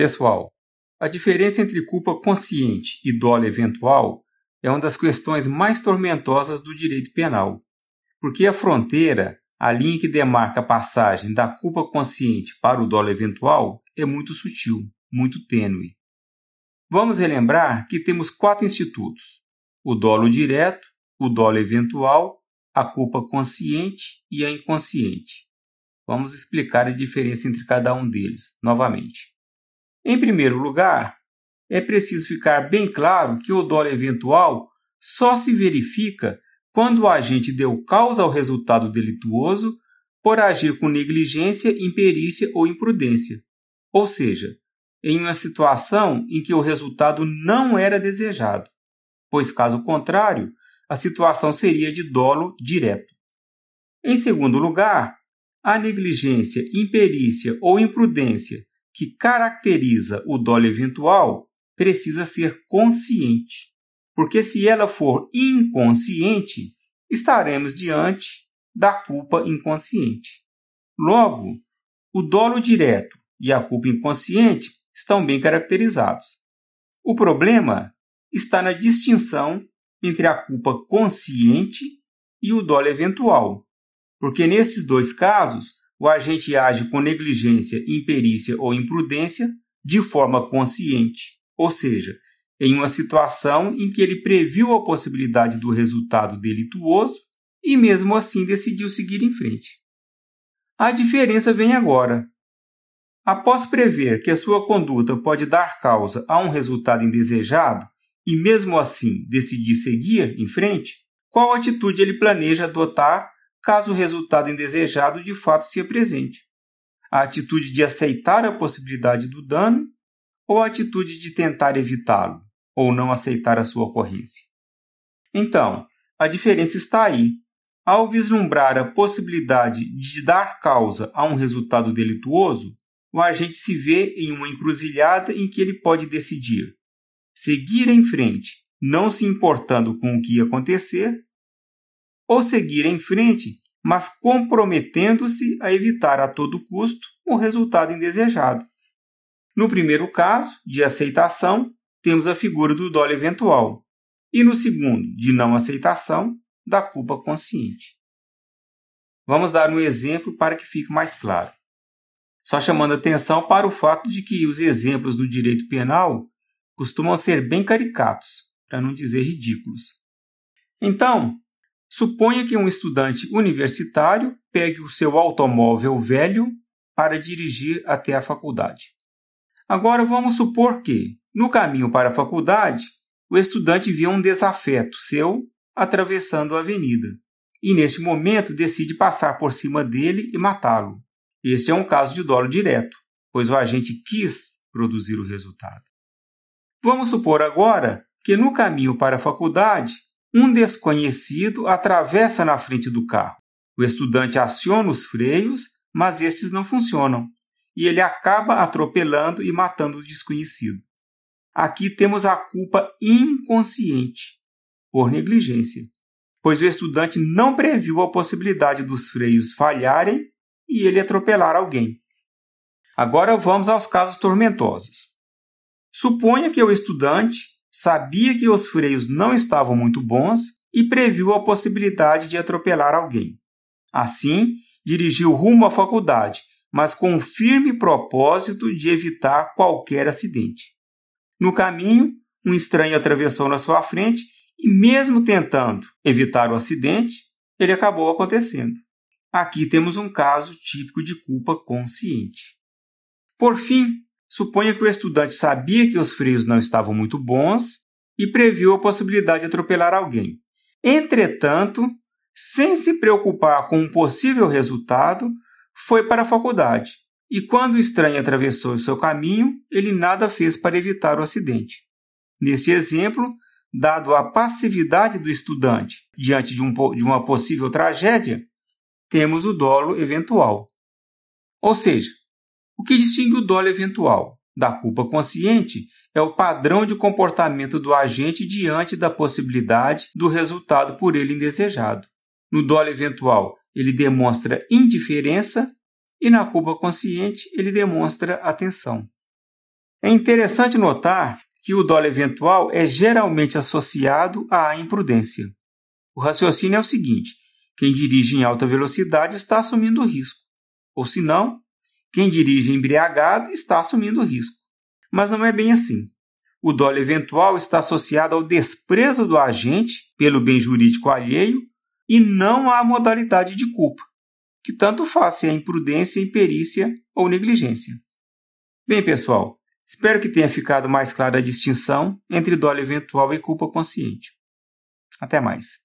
Pessoal, a diferença entre culpa consciente e dolo eventual é uma das questões mais tormentosas do direito penal, porque a fronteira, a linha que demarca a passagem da culpa consciente para o dolo eventual, é muito sutil, muito tênue. Vamos relembrar que temos quatro institutos: o dolo direto, o dolo eventual, a culpa consciente e a inconsciente. Vamos explicar a diferença entre cada um deles novamente. Em primeiro lugar, é preciso ficar bem claro que o dolo eventual só se verifica quando o agente deu causa ao resultado delituoso por agir com negligência, imperícia ou imprudência, ou seja, em uma situação em que o resultado não era desejado, pois, caso contrário, a situação seria de dolo direto. Em segundo lugar, a negligência, imperícia ou imprudência que caracteriza o dolo eventual precisa ser consciente, porque se ela for inconsciente, estaremos diante da culpa inconsciente. Logo, o dolo direto e a culpa inconsciente estão bem caracterizados. O problema está na distinção entre a culpa consciente e o dolo eventual, porque nestes dois casos o agente age com negligência, imperícia ou imprudência de forma consciente, ou seja, em uma situação em que ele previu a possibilidade do resultado delituoso e mesmo assim decidiu seguir em frente. A diferença vem agora. Após prever que a sua conduta pode dar causa a um resultado indesejado e mesmo assim decidir seguir em frente, qual atitude ele planeja adotar caso o resultado indesejado de fato se apresente? A atitude de aceitar a possibilidade do dano ou a atitude de tentar evitá-lo ou não aceitar a sua ocorrência? Então, a diferença está aí. Ao vislumbrar a possibilidade de dar causa a um resultado delituoso, o agente se vê em uma encruzilhada em que ele pode decidir seguir em frente, não se importando com o que acontecer, ou seguir em frente, mas comprometendo-se a evitar a todo custo o resultado indesejado. No primeiro caso, de aceitação, temos a figura do dolo eventual, e no segundo, de não aceitação, da culpa consciente. Vamos dar um exemplo para que fique mais claro. Só chamando atenção para o fato de que os exemplos do direito penal costumam ser bem caricatos, para não dizer ridículos. Então, suponha que um estudante universitário pegue o seu automóvel velho para dirigir até a faculdade. Agora vamos supor que, no caminho para a faculdade, o estudante vê um desafeto seu atravessando a avenida e, neste momento, decide passar por cima dele e matá-lo. Este é um caso de dolo direto, pois o agente quis produzir o resultado. Vamos supor agora que no caminho para a faculdade, um desconhecido atravessa na frente do carro. O estudante aciona os freios, mas estes não funcionam, e ele acaba atropelando e matando o desconhecido. Aqui temos a culpa inconsciente, por negligência, pois o estudante não previu a possibilidade dos freios falharem e ele atropelar alguém. Agora vamos aos casos tormentosos. Suponha que o estudante sabia que os freios não estavam muito bons e previu a possibilidade de atropelar alguém. Assim, dirigiu rumo à faculdade, mas com o firme propósito de evitar qualquer acidente. No caminho, um estranho atravessou na sua frente e, mesmo tentando evitar o acidente, ele acabou acontecendo. Aqui temos um caso típico de culpa consciente. Por fim, Suponha que o estudante sabia que os freios não estavam muito bons e previu a possibilidade de atropelar alguém. Entretanto, sem se preocupar com um possível resultado, foi para a faculdade. E quando o estranho atravessou o seu caminho, ele nada fez para evitar o acidente. Neste exemplo, dado a passividade do estudante diante de, um, de uma possível tragédia, temos o dolo eventual. Ou seja, o que distingue o dolo eventual da culpa consciente é o padrão de comportamento do agente diante da possibilidade do resultado por ele indesejado. No dolo eventual, ele demonstra indiferença e na culpa consciente, ele demonstra atenção. É interessante notar que o dolo eventual é geralmente associado à imprudência. O raciocínio é o seguinte: quem dirige em alta velocidade está assumindo risco. Ou se não, quem dirige embriagado está assumindo o risco. Mas não é bem assim. O dolo eventual está associado ao desprezo do agente pelo bem jurídico alheio e não à modalidade de culpa, que tanto faz se é imprudência, imperícia ou negligência. Bem, pessoal, espero que tenha ficado mais clara a distinção entre dolo eventual e culpa consciente. Até mais.